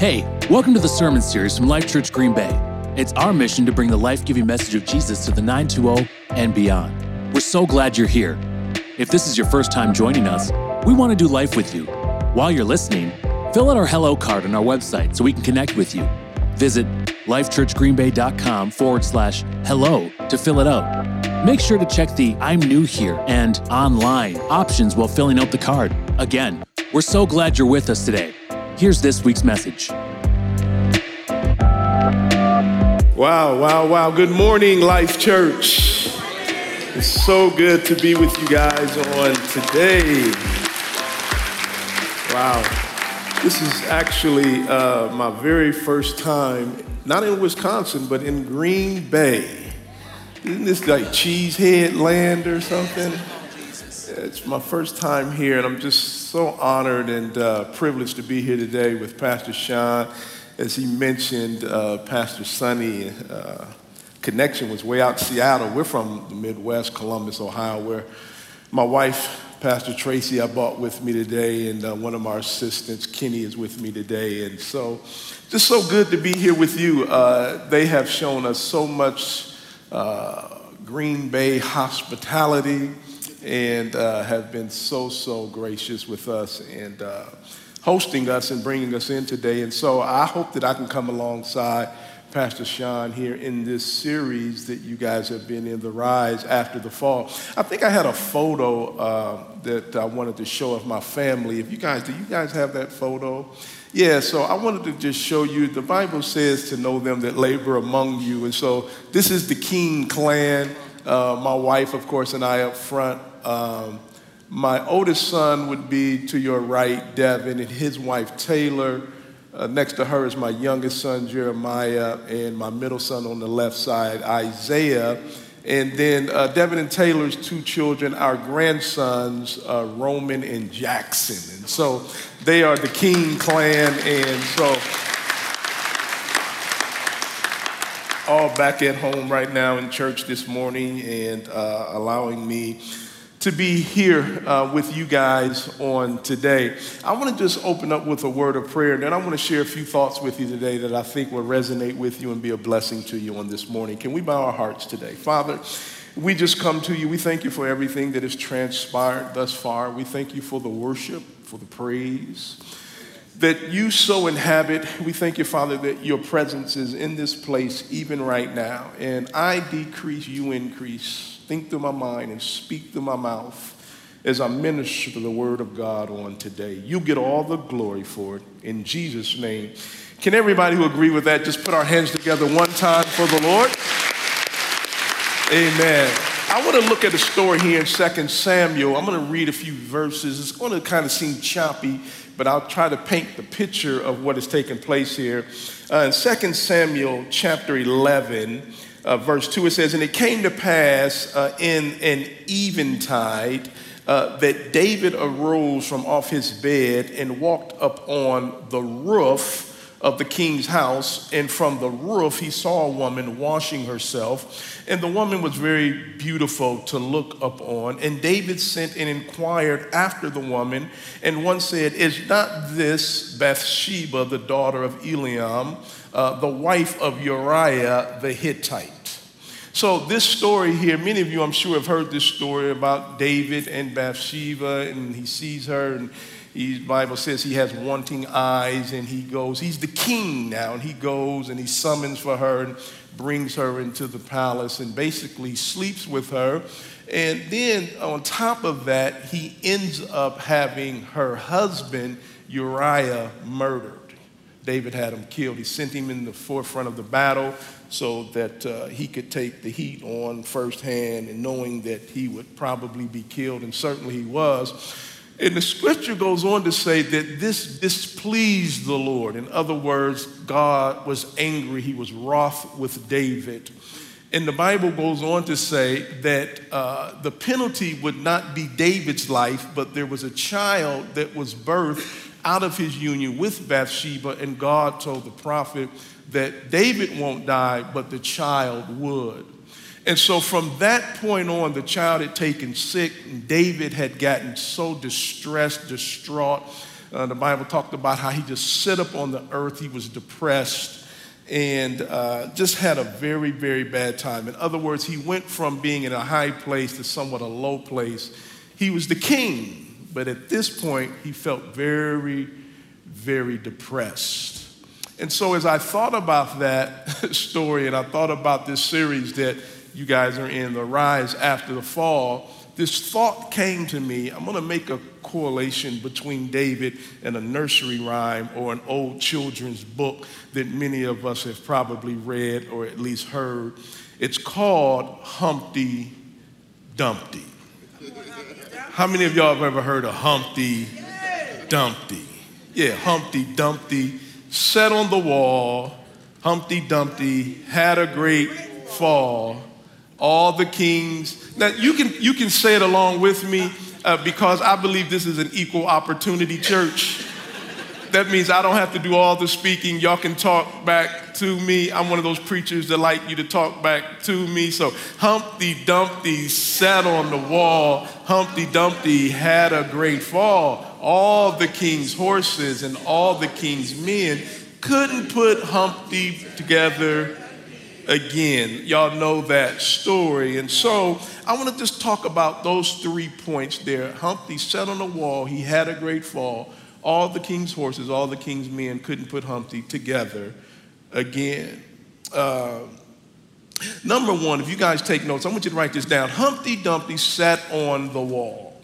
Hey, welcome to the sermon series from Life Church Green Bay. It's our mission to bring the life giving message of Jesus to the 920 and beyond. We're so glad you're here. If this is your first time joining us, we want to do life with you. While you're listening, fill out our Hello card on our website so we can connect with you. Visit lifechurchgreenbay.com forward slash hello to fill it out. Make sure to check the I'm new here and online options while filling out the card. Again, we're so glad you're with us today. Here's this week's message. Wow, wow, wow. Good morning, Life Church. It's so good to be with you guys on today. Wow. This is actually uh, my very first time, not in Wisconsin, but in Green Bay. Isn't this like Cheesehead land or something? It's my first time here, and I'm just so honored and uh, privileged to be here today with Pastor Sean. As he mentioned, uh, Pastor Sonny, uh, connection was way out in Seattle. We're from the Midwest, Columbus, Ohio, where my wife, Pastor Tracy, I brought with me today, and uh, one of our assistants, Kenny, is with me today. And so, just so good to be here with you. Uh, they have shown us so much uh, Green Bay hospitality and uh, have been so, so gracious with us and uh, hosting us and bringing us in today. And so I hope that I can come alongside Pastor Sean here in this series that you guys have been in, The Rise After the Fall. I think I had a photo uh, that I wanted to show of my family. If you guys, do you guys have that photo? Yeah, so I wanted to just show you the Bible says to know them that labor among you. And so this is the King clan. Uh, my wife, of course, and I up front. Um, my oldest son would be to your right, Devin, and his wife, Taylor. Uh, next to her is my youngest son, Jeremiah, and my middle son on the left side, Isaiah. And then uh, Devin and Taylor's two children, our grandsons, uh, Roman and Jackson. And so they are the King clan. And so all back at home right now in church this morning and uh, allowing me to be here uh, with you guys on today. I want to just open up with a word of prayer, and then I want to share a few thoughts with you today that I think will resonate with you and be a blessing to you on this morning. Can we bow our hearts today? Father, we just come to you. We thank you for everything that has transpired thus far. We thank you for the worship, for the praise that you so inhabit. We thank you, Father, that your presence is in this place even right now. And I decrease, you increase think through my mind and speak through my mouth as I minister the word of God on today. You get all the glory for it in Jesus' name. Can everybody who agree with that just put our hands together one time for the Lord? Amen. I want to look at a story here in 2 Samuel. I'm going to read a few verses. It's going to kind of seem choppy, but I'll try to paint the picture of what is taking place here. Uh, in 2 Samuel chapter 11, uh, verse 2, it says, And it came to pass uh, in an eventide uh, that David arose from off his bed and walked up on the roof of the king's house. And from the roof, he saw a woman washing herself. And the woman was very beautiful to look upon. And David sent and inquired after the woman. And one said, Is not this Bathsheba, the daughter of Eliam? uh, the wife of Uriah the Hittite. So, this story here, many of you, I'm sure, have heard this story about David and Bathsheba, and he sees her, and the Bible says he has wanting eyes, and he goes, he's the king now, and he goes and he summons for her and brings her into the palace and basically sleeps with her. And then, on top of that, he ends up having her husband, Uriah, murdered. David had him killed. He sent him in the forefront of the battle so that uh, he could take the heat on firsthand and knowing that he would probably be killed, and certainly he was. And the scripture goes on to say that this displeased the Lord. In other words, God was angry, he was wroth with David. And the Bible goes on to say that uh, the penalty would not be David's life, but there was a child that was birthed out of his union with Bathsheba, and God told the prophet that David won't die, but the child would. And so from that point on, the child had taken sick, and David had gotten so distressed, distraught, Uh, the Bible talked about how he just sat up on the earth. He was depressed and uh, just had a very, very bad time. In other words, he went from being in a high place to somewhat a low place. He was the king, but at this point, he felt very, very depressed. And so, as I thought about that story and I thought about this series that you guys are in, The Rise After the Fall, this thought came to me. I'm going to make a correlation between David and a nursery rhyme or an old children's book that many of us have probably read or at least heard. It's called Humpty Dumpty. How many of y'all have ever heard of Humpty Dumpty? Yeah, Humpty Dumpty sat on the wall. Humpty Dumpty had a great fall. All the kings. Now you can you can say it along with me uh, because I believe this is an equal opportunity church. That means I don't have to do all the speaking. Y'all can talk back to me. I'm one of those preachers that like you to talk back to me. So Humpty Dumpty sat on the wall. Humpty Dumpty had a great fall. All the king's horses and all the king's men couldn't put Humpty together again. Y'all know that story. And so I want to just talk about those three points there. Humpty sat on the wall, he had a great fall. All the king's horses, all the king's men couldn't put Humpty together again. Uh, number one, if you guys take notes, I want you to write this down. Humpty Dumpty sat on the wall.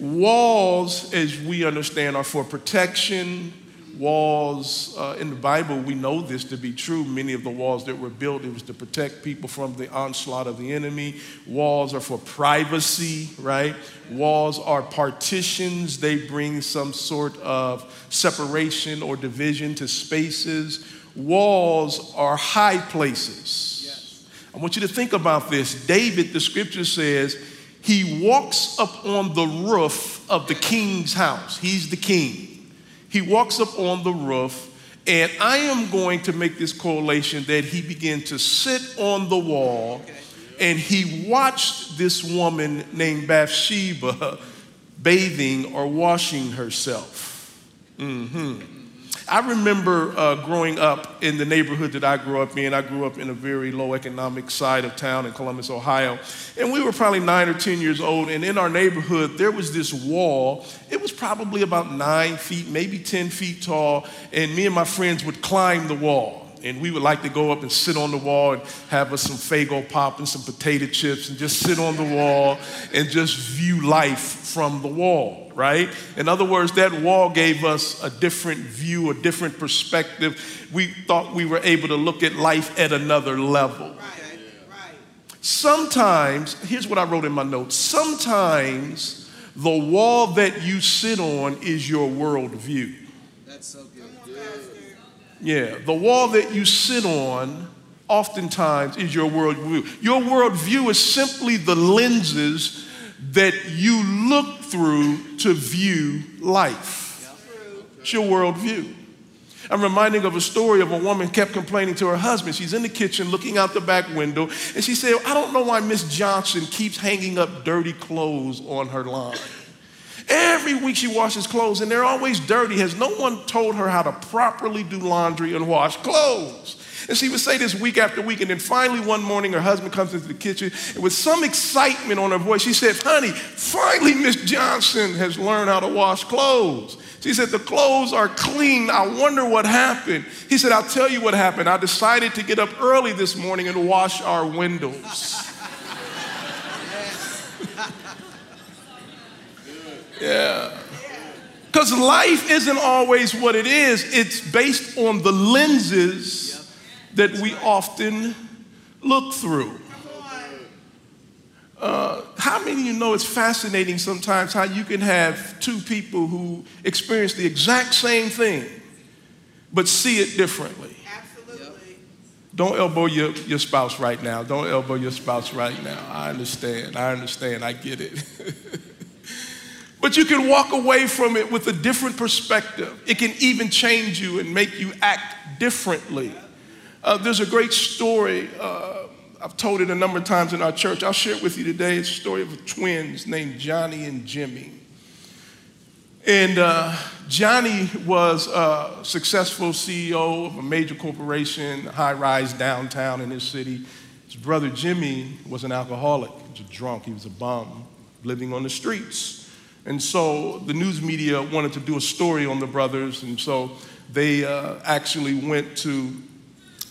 Walls, as we understand, are for protection, walls uh, in the Bible, we know this to be true. Many of the walls that were built, it was to protect people from the onslaught of the enemy. Walls are for privacy, right? Walls are partitions, they bring some sort of separation or division to spaces. Walls are high places. Yes. I want you to think about this. David, the scripture says, he walks up on the roof of the king's house. He's the king. He walks up on the roof, and I am going to make this correlation that he began to sit on the wall and he watched this woman named Bathsheba bathing or washing herself. Mm-hmm. I remember uh, growing up in the neighborhood that I grew up in. I grew up in a very low economic side of town in Columbus, Ohio. And we were probably nine or 10 years old. And in our neighborhood, there was this wall. It was probably about nine feet, maybe 10 feet tall. And me and my friends would climb the wall and we would like to go up and sit on the wall and have us some Faygo pop and some potato chips and just sit on the wall and just view life from the wall, right? In other words, that wall gave us a different view, a different perspective. We thought we were able to look at life at another level. Sometimes, here's what I wrote in my notes sometimes the wall that you sit on is your worldview. That's so yeah, the wall that you sit on oftentimes is your worldview. Your worldview is simply the lenses that you look through to view life. It's your worldview. I'm reminding of a story of a woman kept complaining to her husband. She's in the kitchen looking out the back window, and she said, I don't know why Miss Johnson keeps hanging up dirty clothes on her line. Every week she washes clothes and they're always dirty. Has no one told her how to properly do laundry and wash clothes? And she would say this week after week. And then finally, one morning, her husband comes into the kitchen and with some excitement on her voice, she said, Honey, finally, Miss Johnson has learned how to wash clothes. She said, The clothes are clean. I wonder what happened. He said, I'll tell you what happened. I decided to get up early this morning and wash our windows. Yeah. Because life isn't always what it is, it's based on the lenses that we often look through. Uh, how many of you know it's fascinating sometimes how you can have two people who experience the exact same thing but see it differently? Absolutely. Don't elbow your, your spouse right now. Don't elbow your spouse right now. I understand. I understand. I get it. But you can walk away from it with a different perspective. It can even change you and make you act differently. Uh, there's a great story. Uh, I've told it a number of times in our church. I'll share it with you today. It's a story of twins named Johnny and Jimmy. And uh, Johnny was a successful CEO of a major corporation, high rise downtown in his city. His brother Jimmy was an alcoholic, he was a drunk, he was a bum, living on the streets. And so the news media wanted to do a story on the brothers, and so they uh, actually went to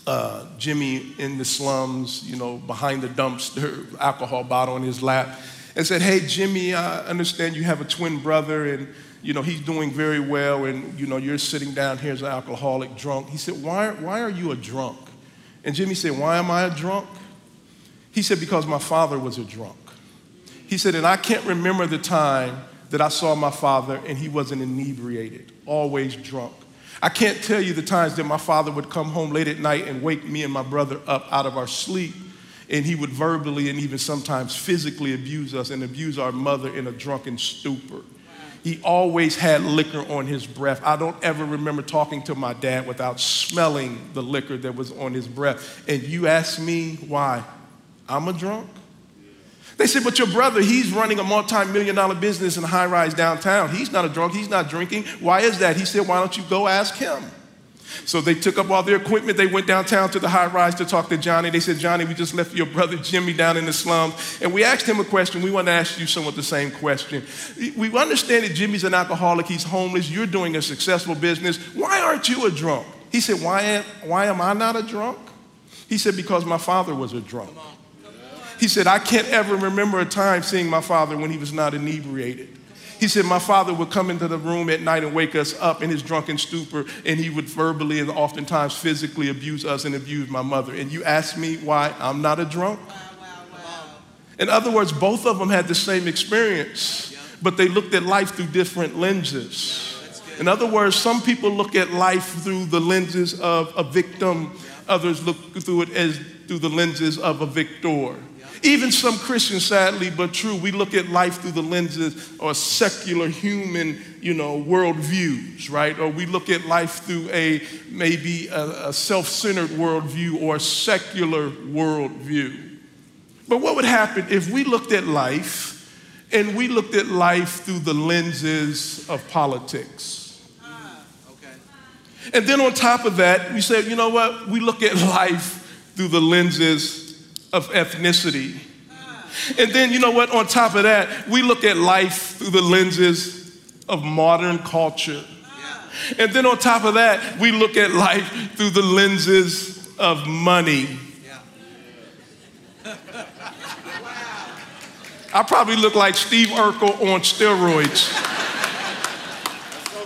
uh, Jimmy in the slums, you know, behind the dumpster, alcohol bottle in his lap, and said, Hey, Jimmy, I understand you have a twin brother and, you know, he's doing very well and, you know, you're sitting down here as an alcoholic drunk. He said, why, why are you a drunk? And Jimmy said, Why am I a drunk? He said, Because my father was a drunk. He said, And I can't remember the time that I saw my father and he wasn't inebriated, always drunk. I can't tell you the times that my father would come home late at night and wake me and my brother up out of our sleep. And he would verbally and even sometimes physically abuse us and abuse our mother in a drunken stupor. He always had liquor on his breath. I don't ever remember talking to my dad without smelling the liquor that was on his breath. And you ask me why? I'm a drunk? They said, but your brother, he's running a multi million dollar business in a high rise downtown. He's not a drunk, he's not drinking. Why is that? He said, why don't you go ask him? So they took up all their equipment. They went downtown to the high rise to talk to Johnny. They said, Johnny, we just left your brother Jimmy down in the slums. And we asked him a question. We want to ask you somewhat the same question. We understand that Jimmy's an alcoholic, he's homeless, you're doing a successful business. Why aren't you a drunk? He said, Why am, why am I not a drunk? He said, Because my father was a drunk. He said, I can't ever remember a time seeing my father when he was not inebriated. He said, My father would come into the room at night and wake us up in his drunken stupor, and he would verbally and oftentimes physically abuse us and abuse my mother. And you ask me why I'm not a drunk? In other words, both of them had the same experience, but they looked at life through different lenses. In other words, some people look at life through the lenses of a victim, others look through it as through the lenses of a victor. Even some Christians, sadly but true, we look at life through the lenses or secular human, you know, worldviews, right? Or we look at life through a maybe a, a self-centered worldview or a secular worldview. But what would happen if we looked at life and we looked at life through the lenses of politics? Ah, and then on top of that, we said, you know what? We look at life through the lenses of ethnicity. And then, you know what, on top of that, we look at life through the lenses of modern culture. And then on top of that, we look at life through the lenses of money. I probably look like Steve Urkel on steroids.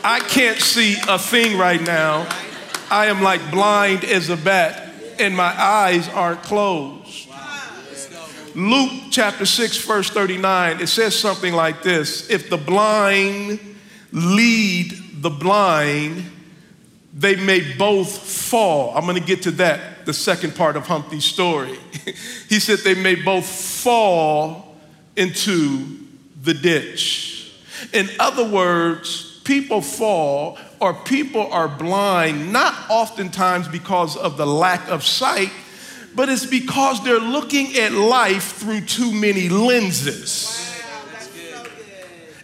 I can't see a thing right now. I am like blind as a bat, and my eyes aren't closed. Luke chapter 6, verse 39, it says something like this If the blind lead the blind, they may both fall. I'm going to get to that, the second part of Humpty's story. he said they may both fall into the ditch. In other words, people fall or people are blind, not oftentimes because of the lack of sight but it's because they're looking at life through too many lenses.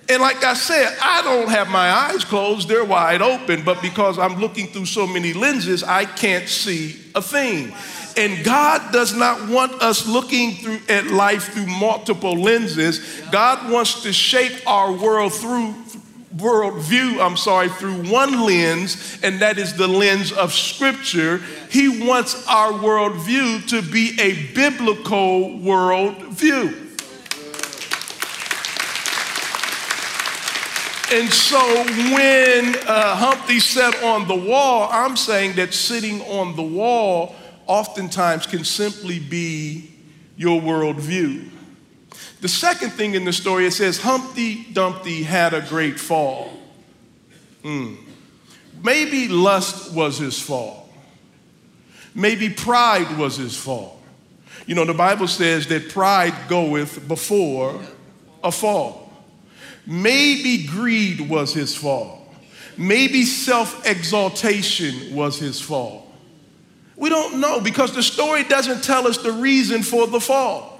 And like I said, I don't have my eyes closed, they're wide open, but because I'm looking through so many lenses, I can't see a thing. And God does not want us looking through at life through multiple lenses. God wants to shape our world through worldview, I'm sorry, through one lens, and that is the lens of Scripture. He wants our worldview to be a biblical worldview. And so when uh, Humpty sat on the wall, I'm saying that sitting on the wall oftentimes can simply be your worldview. The second thing in the story, it says Humpty Dumpty had a great fall. Mm. Maybe lust was his fall. Maybe pride was his fall. You know, the Bible says that pride goeth before a fall. Maybe greed was his fall. Maybe self exaltation was his fall. We don't know because the story doesn't tell us the reason for the fall.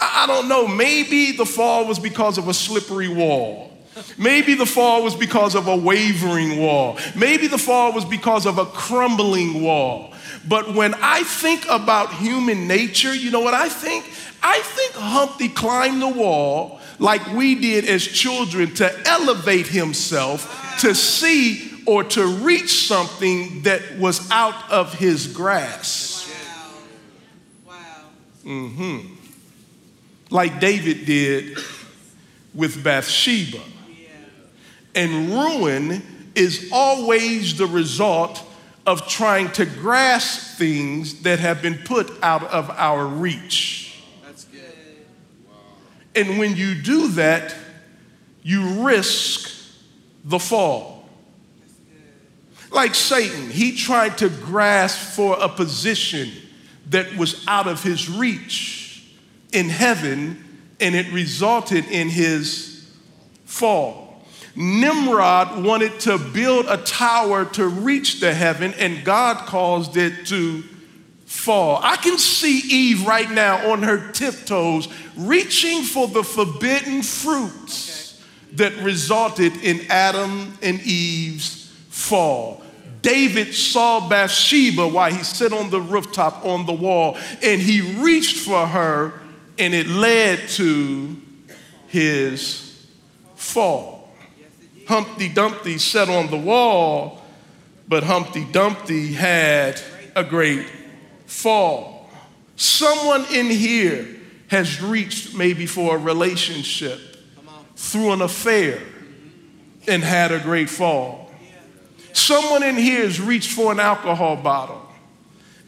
I don't know. Maybe the fall was because of a slippery wall. Maybe the fall was because of a wavering wall. Maybe the fall was because of a crumbling wall. But when I think about human nature, you know what I think? I think Humpty climbed the wall like we did as children to elevate himself to see or to reach something that was out of his grasp. Wow. Wow. Mm-hmm. Like David did with Bathsheba. And ruin is always the result of trying to grasp things that have been put out of our reach. That's good. And when you do that, you risk the fall. Like Satan, he tried to grasp for a position that was out of his reach in heaven, and it resulted in his fall. Nimrod wanted to build a tower to reach the heaven, and God caused it to fall. I can see Eve right now on her tiptoes, reaching for the forbidden fruits okay. that resulted in Adam and Eve's fall. David saw Bathsheba while he sat on the rooftop on the wall, and he reached for her, and it led to his fall. Humpty Dumpty sat on the wall, but Humpty Dumpty had a great fall. Someone in here has reached maybe for a relationship through an affair and had a great fall. Someone in here has reached for an alcohol bottle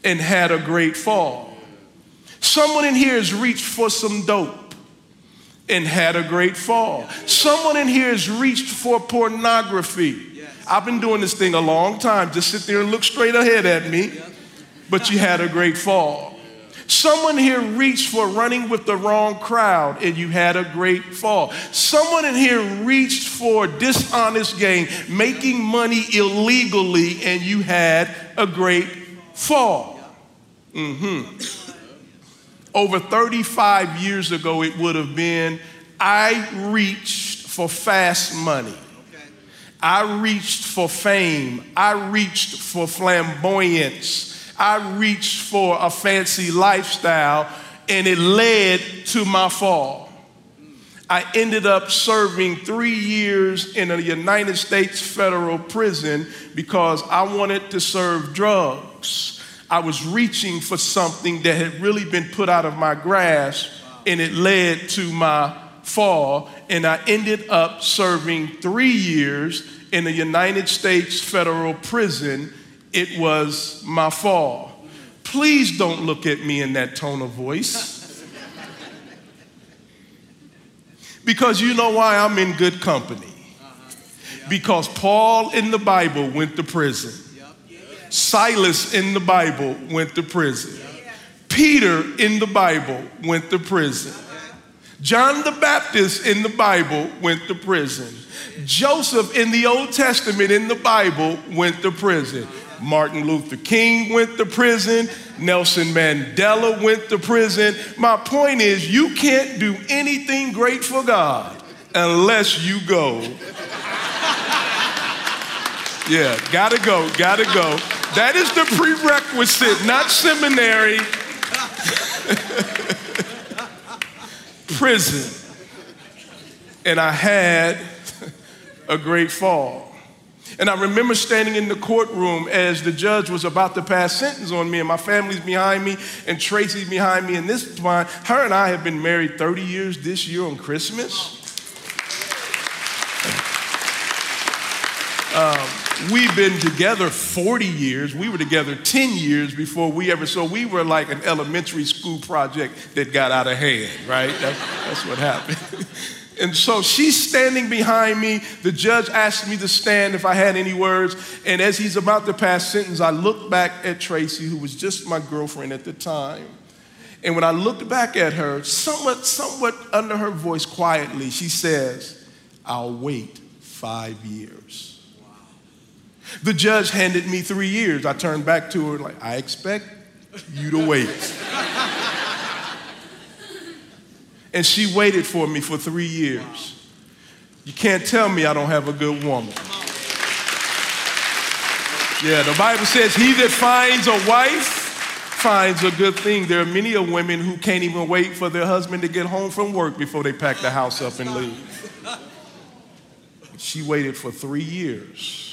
and had a great fall. Someone in here has reached for some dope and had a great fall. Someone in here has reached for pornography. I've been doing this thing a long time. Just sit there and look straight ahead at me, but you had a great fall. Someone here reached for running with the wrong crowd and you had a great fall. Someone in here reached for dishonest gain, making money illegally, and you had a great fall. Mm-hmm over 35 years ago, it would have been I reached for fast money. I reached for fame. I reached for flamboyance. I reached for a fancy lifestyle, and it led to my fall. I ended up serving three years in a United States federal prison because I wanted to serve drugs. I was reaching for something that had really been put out of my grasp, and it led to my fall. And I ended up serving three years in a United States federal prison. It was my fall. Please don't look at me in that tone of voice. because you know why I'm in good company. Because Paul in the Bible went to prison. Silas in the Bible went to prison. Peter in the Bible went to prison. John the Baptist in the Bible went to prison. Joseph in the Old Testament in the Bible went to prison. Martin Luther King went to prison. Nelson Mandela went to prison. My point is, you can't do anything great for God unless you go. Yeah, gotta go, gotta go. That is the prerequisite, not seminary. Prison. And I had a great fall. And I remember standing in the courtroom as the judge was about to pass sentence on me, and my family's behind me, and Tracy's behind me. And this time, her and I have been married 30 years this year on Christmas. Um, We've been together 40 years. We were together 10 years before we ever, so we were like an elementary school project that got out of hand, right? That's, that's what happened. And so she's standing behind me. The judge asked me to stand if I had any words. And as he's about to pass sentence, I looked back at Tracy, who was just my girlfriend at the time. And when I looked back at her, somewhat, somewhat under her voice quietly, she says, I'll wait five years. The judge handed me three years. I turned back to her like, I expect you to wait. and she waited for me for three years. You can't tell me I don't have a good woman. Yeah, the Bible says, He that finds a wife finds a good thing. There are many of women who can't even wait for their husband to get home from work before they pack the house up and leave. She waited for three years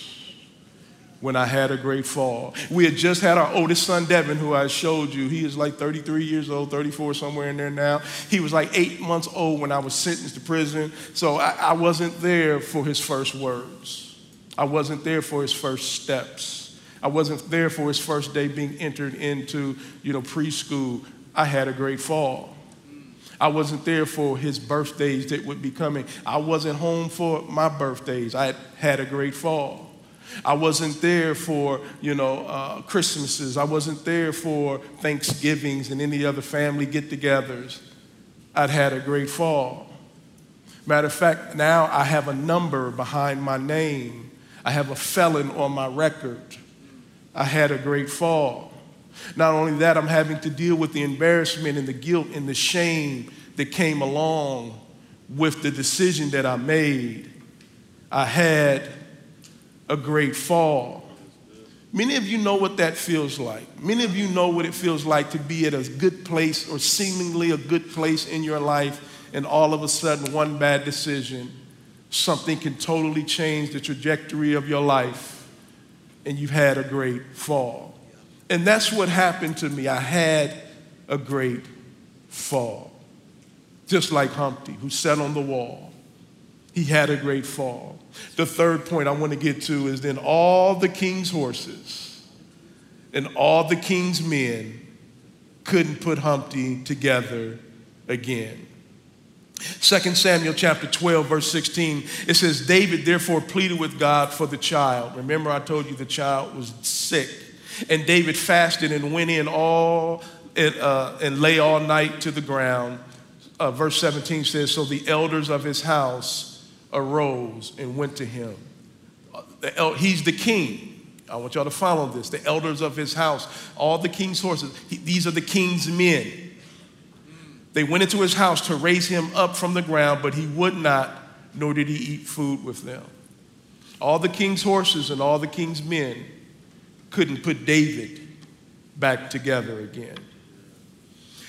when I had a great fall. We had just had our oldest son, Devin, who I showed you. He is like 33 years old, 34, somewhere in there now. He was like eight months old when I was sentenced to prison. So I, I wasn't there for his first words, I wasn't there for his first steps. I wasn't there for his first day being entered into, you know, preschool. I had a great fall. I wasn't there for his birthdays that would be coming. I wasn't home for my birthdays. I had, had a great fall. I wasn't there for, you know, uh, Christmases. I wasn't there for Thanksgivings and any other family get togethers. I'd had a great fall. Matter of fact, now I have a number behind my name. I have a felon on my record. I had a great fall. Not only that, I'm having to deal with the embarrassment and the guilt and the shame that came along with the decision that I made. I had a great fall. Many of you know what that feels like. Many of you know what it feels like to be at a good place or seemingly a good place in your life, and all of a sudden, one bad decision, something can totally change the trajectory of your life, and you've had a great fall. And that's what happened to me. I had a great fall. Just like Humpty, who sat on the wall, he had a great fall. The third point I want to get to is then all the king's horses and all the king's men couldn't put Humpty together again. 2 Samuel chapter 12, verse 16, it says, David therefore pleaded with God for the child. Remember, I told you the child was sick. And David fasted and went in all and, uh, and lay all night to the ground. Uh, verse 17 says, So the elders of his house arose and went to him. He's the king. I want y'all to follow this. The elders of his house, all the king's horses, he, these are the king's men. They went into his house to raise him up from the ground, but he would not, nor did he eat food with them. All the king's horses and all the king's men couldn't put David back together again.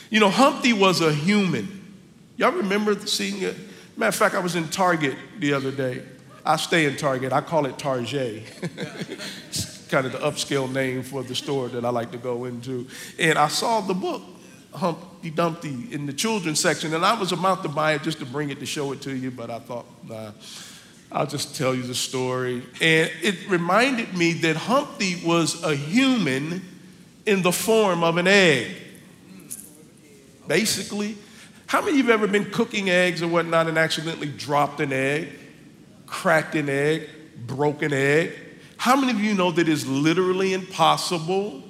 You know, Humpty was a human. Y'all remember seeing it? Matter of fact, I was in Target the other day. I stay in Target. I call it Target. it's kind of the upscale name for the store that I like to go into. And I saw the book, Humpty Dumpty, in the children's section. And I was about to buy it just to bring it to show it to you, but I thought, nah, I'll just tell you the story. And it reminded me that Humpty was a human in the form of an egg. Basically, how many of you have ever been cooking eggs or whatnot and accidentally dropped an egg, cracked an egg, broke an egg? How many of you know that it's literally impossible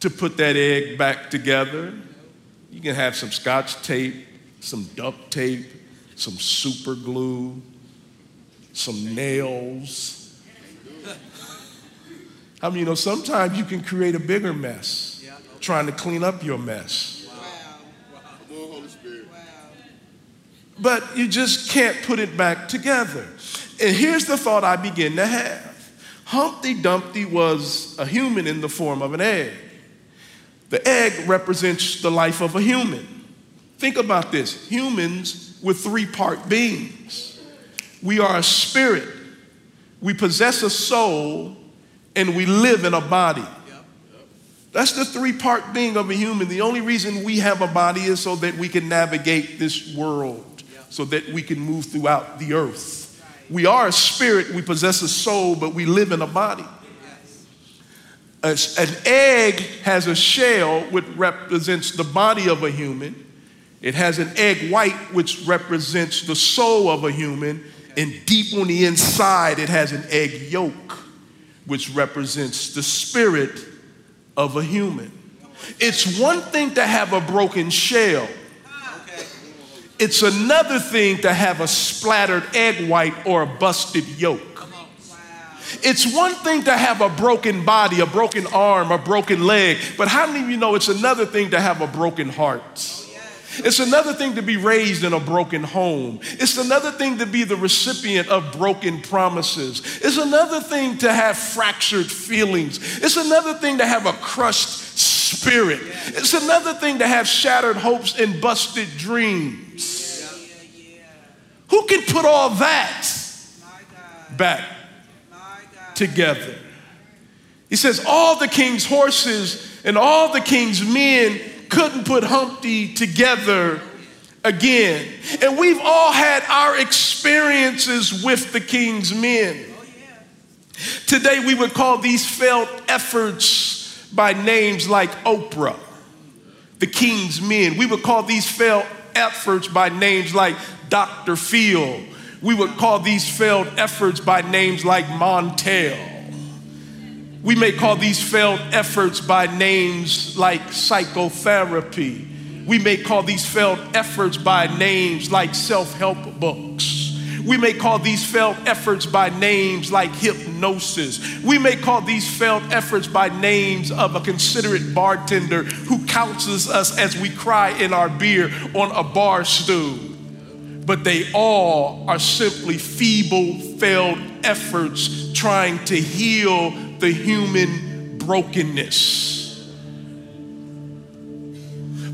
to put that egg back together? You can have some scotch tape, some duct tape, some super glue, some nails. How many of you know sometimes you can create a bigger mess trying to clean up your mess? But you just can't put it back together. And here's the thought I begin to have Humpty Dumpty was a human in the form of an egg. The egg represents the life of a human. Think about this humans were three part beings. We are a spirit, we possess a soul, and we live in a body. That's the three part being of a human. The only reason we have a body is so that we can navigate this world so that we can move throughout the earth. We are a spirit, we possess a soul, but we live in a body. an egg has a shell which represents the body of a human. It has an egg white which represents the soul of a human. And deep on the inside, it has an egg yolk which represents the spirit of a human. It's one thing to have a broken shell, it's another thing to have a splattered egg white or a busted yolk. It's one thing to have a broken body, a broken arm, a broken leg, but how many of you know it's another thing to have a broken heart? Oh, it's another thing to be raised in a broken home. It's another thing to be the recipient of broken promises. It's another thing to have fractured feelings. It's another thing to have a crushed spirit. It's another thing to have shattered hopes and busted dreams. Who can put all that back together? He says, All the king's horses and all the king's men couldn't put Humpty together again. And we've all had our experiences with the king's men. Today, we would call these failed efforts by names like Oprah, the king's men. We would call these failed efforts by names like Dr. Phil. We would call these failed efforts by names like Montel. We may call these failed efforts by names like psychotherapy. We may call these failed efforts by names like self help books. We may call these failed efforts by names like hypnosis. We may call these failed efforts by names of a considerate bartender who counsels us as we cry in our beer on a bar stool. But they all are simply feeble, failed efforts trying to heal the human brokenness.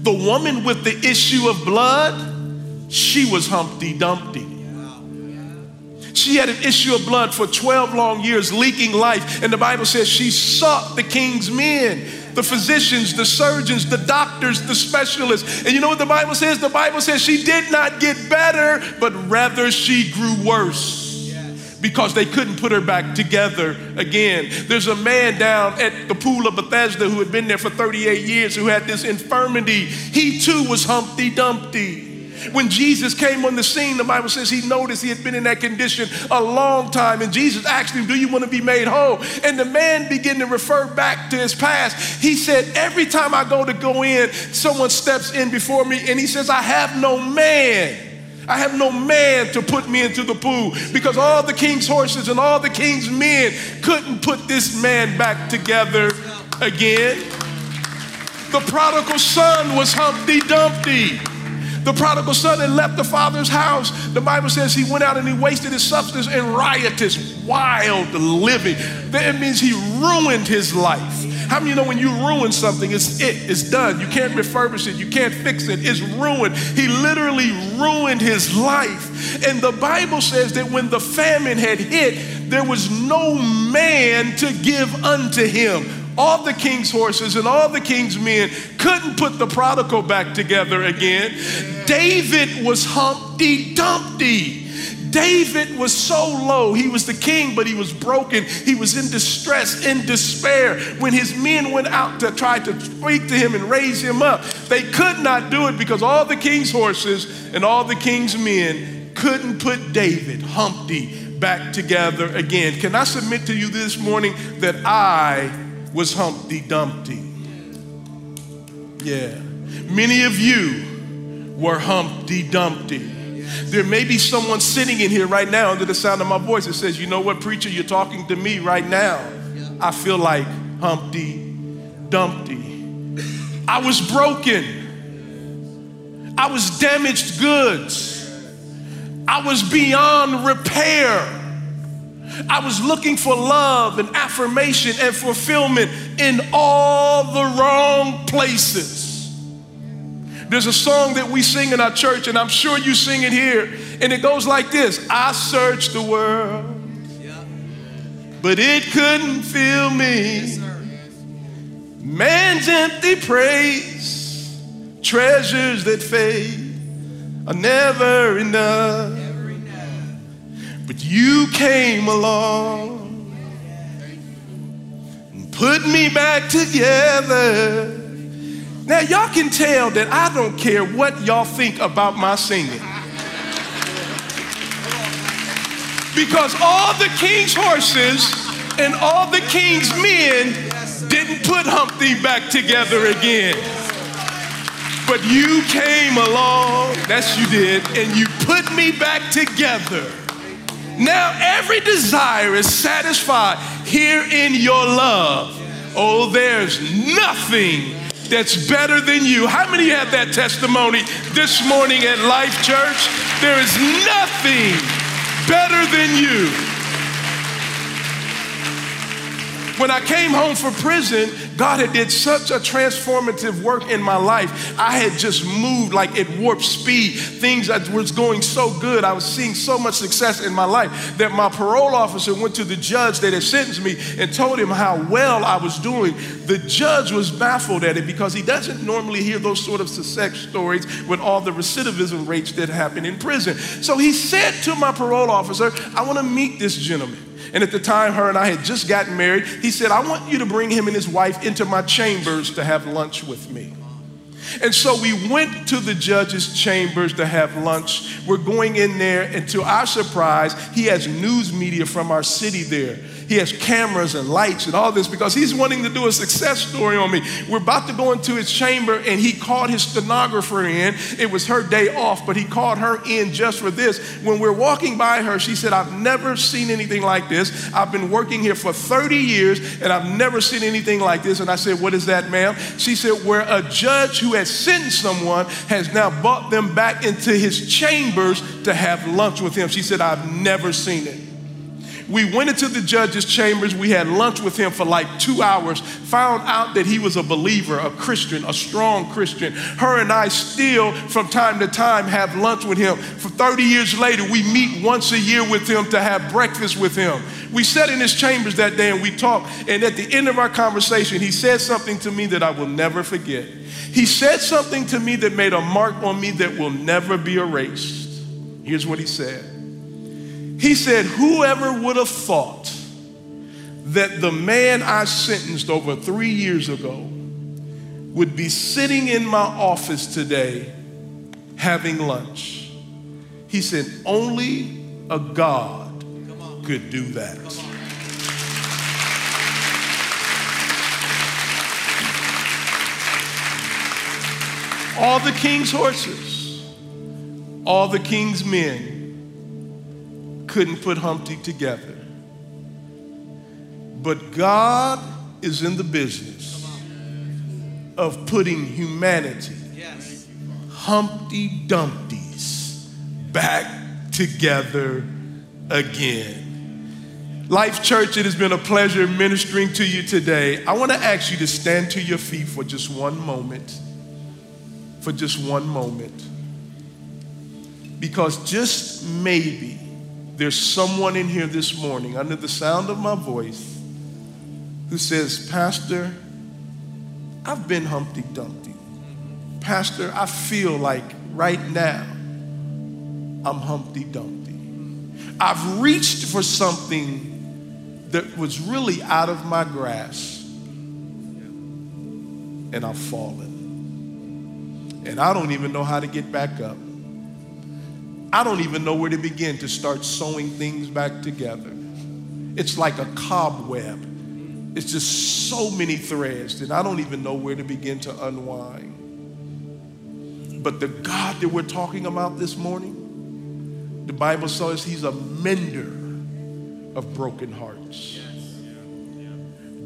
The woman with the issue of blood, she was Humpty Dumpty. She had an issue of blood for 12 long years, leaking life. And the Bible says she sought the king's men, the physicians, the surgeons, the doctors, the specialists. And you know what the Bible says? The Bible says she did not get better, but rather she grew worse because they couldn't put her back together again. There's a man down at the pool of Bethesda who had been there for 38 years who had this infirmity. He too was Humpty Dumpty. When Jesus came on the scene, the Bible says he noticed he had been in that condition a long time. And Jesus asked him, Do you want to be made whole? And the man began to refer back to his past. He said, Every time I go to go in, someone steps in before me and he says, I have no man I have no man to put me into the pool because all the king's horses and all the king's men couldn't put this man back together again. The prodigal son was Humpty Dumpty. The prodigal son had left the father's house. The Bible says he went out and he wasted his substance in riotous, wild living. That means he ruined his life. How many you know when you ruin something, it's it, it's done. You can't refurbish it, you can't fix it, it's ruined. He literally ruined his life. And the Bible says that when the famine had hit, there was no man to give unto him. All the king's horses and all the king's men couldn't put the prodigal back together again. David was Humpty Dumpty. David was so low. He was the king, but he was broken. He was in distress, in despair. When his men went out to try to speak to him and raise him up, they could not do it because all the king's horses and all the king's men couldn't put David, Humpty, back together again. Can I submit to you this morning that I was Humpty Dumpty? Yeah. Many of you were Humpty Dumpty. There may be someone sitting in here right now under the sound of my voice that says, You know what, preacher, you're talking to me right now. I feel like Humpty Dumpty. I was broken, I was damaged goods, I was beyond repair. I was looking for love and affirmation and fulfillment in all the wrong places. There's a song that we sing in our church, and I'm sure you sing it here, and it goes like this I searched the world, but it couldn't fill me. Man's empty praise, treasures that fade are never enough. You came along and put me back together. Now, y'all can tell that I don't care what y'all think about my singing. Because all the king's horses and all the king's men didn't put Humpty back together again. But you came along, that's you did, and you put me back together. Now every desire is satisfied here in your love. Oh, there's nothing that's better than you. How many have that testimony this morning at Life Church? There is nothing better than you. When I came home from prison, God had did such a transformative work in my life. I had just moved like at warp speed. Things that was going so good. I was seeing so much success in my life that my parole officer went to the judge that had sentenced me and told him how well I was doing. The judge was baffled at it because he doesn't normally hear those sort of success stories with all the recidivism rates that happen in prison. So he said to my parole officer, I want to meet this gentleman. And at the time, her and I had just gotten married. He said, I want you to bring him and his wife into my chambers to have lunch with me. And so we went to the judge's chambers to have lunch. We're going in there, and to our surprise, he has news media from our city there. He has cameras and lights and all this because he's wanting to do a success story on me. We're about to go into his chamber and he called his stenographer in. It was her day off, but he called her in just for this. When we're walking by her, she said, I've never seen anything like this. I've been working here for 30 years and I've never seen anything like this. And I said, What is that, ma'am? She said, Where a judge who has sentenced someone has now brought them back into his chambers to have lunch with him. She said, I've never seen it. We went into the judge's chambers. We had lunch with him for like two hours, found out that he was a believer, a Christian, a strong Christian. Her and I still, from time to time, have lunch with him. For 30 years later, we meet once a year with him to have breakfast with him. We sat in his chambers that day and we talked. And at the end of our conversation, he said something to me that I will never forget. He said something to me that made a mark on me that will never be erased. Here's what he said. He said, Whoever would have thought that the man I sentenced over three years ago would be sitting in my office today having lunch? He said, Only a God could do that. All the king's horses, all the king's men, couldn't put Humpty together. But God is in the business of putting humanity, Humpty Dumptys, back together again. Life Church, it has been a pleasure ministering to you today. I want to ask you to stand to your feet for just one moment. For just one moment. Because just maybe there's someone in here this morning, under the sound of my voice, who says, Pastor, I've been Humpty Dumpty. Pastor, I feel like right now I'm Humpty Dumpty. I've reached for something that was really out of my grasp, and I've fallen. And I don't even know how to get back up. I don't even know where to begin to start sewing things back together. It's like a cobweb. It's just so many threads that I don't even know where to begin to unwind. But the God that we're talking about this morning, the Bible says he's a mender of broken hearts.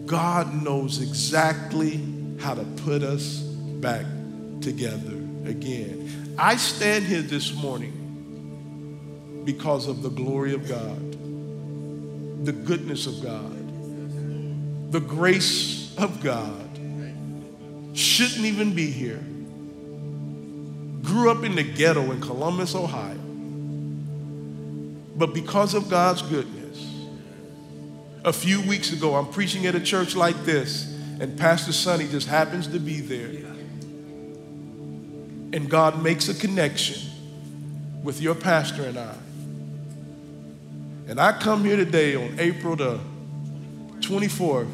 God knows exactly how to put us back together again. I stand here this morning because of the glory of God, the goodness of God, the grace of God. Shouldn't even be here. Grew up in the ghetto in Columbus, Ohio. But because of God's goodness, a few weeks ago, I'm preaching at a church like this, and Pastor Sonny just happens to be there. And God makes a connection with your pastor and I. And I come here today on April the 24th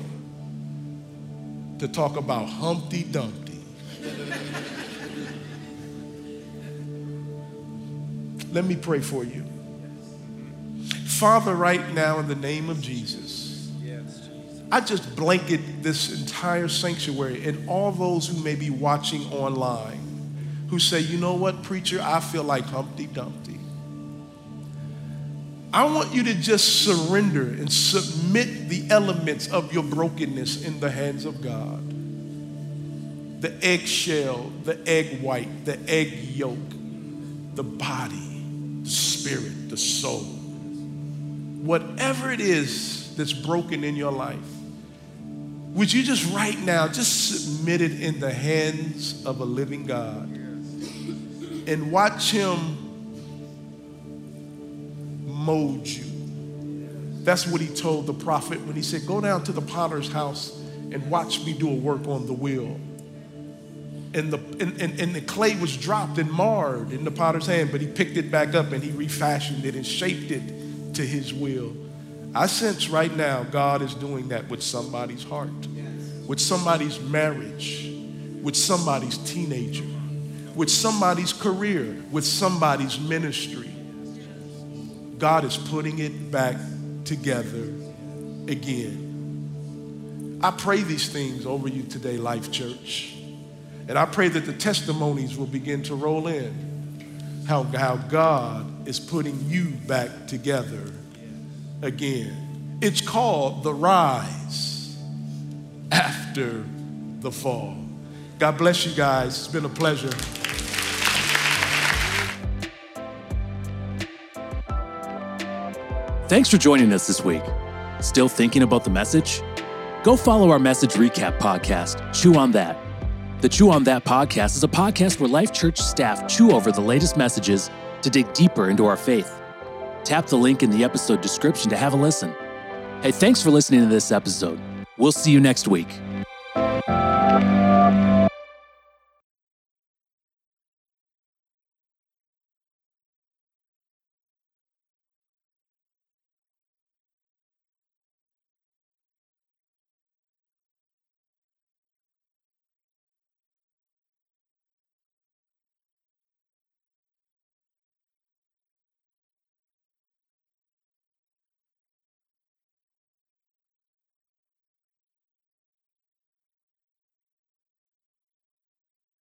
to talk about Humpty Dumpty. Let me pray for you. Father, right now, in the name of Jesus, I just blanket this entire sanctuary and all those who may be watching online who say, you know what, preacher, I feel like Humpty Dumpty. I want you to just surrender and submit the elements of your brokenness in the hands of God. the eggshell, the egg white, the egg yolk, the body, the spirit, the soul. Whatever it is that's broken in your life, would you just right now just submit it in the hands of a living God and watch Him mold you? That's what He told the prophet when He said, Go down to the potter's house and watch me do a work on the wheel and the, and, and, and, the clay was dropped and marred in the potter's hand, but he picked it back up and he refashioned it and shaped it to his will. I sense right now God is doing that with somebody's heart, with somebody's marriage, with somebody's teenager, with somebody's career, with somebody's ministry. God is putting it back together again. I pray these things over you today, Life Church. And I pray that the testimonies will begin to roll in how, how God is putting you back together again. It's called the rise after the fall. God bless you guys. It's been a pleasure. Thanks for joining us this week. Still thinking about the message? Go follow our message recap podcast, Chew on That the Chew on That podcast is a podcast where Life Church staff chew over the latest messages to dig deeper into our faith. Tap the link in the episode description to have a listen. Hey, thanks for listening to this episode. We'll see you next week.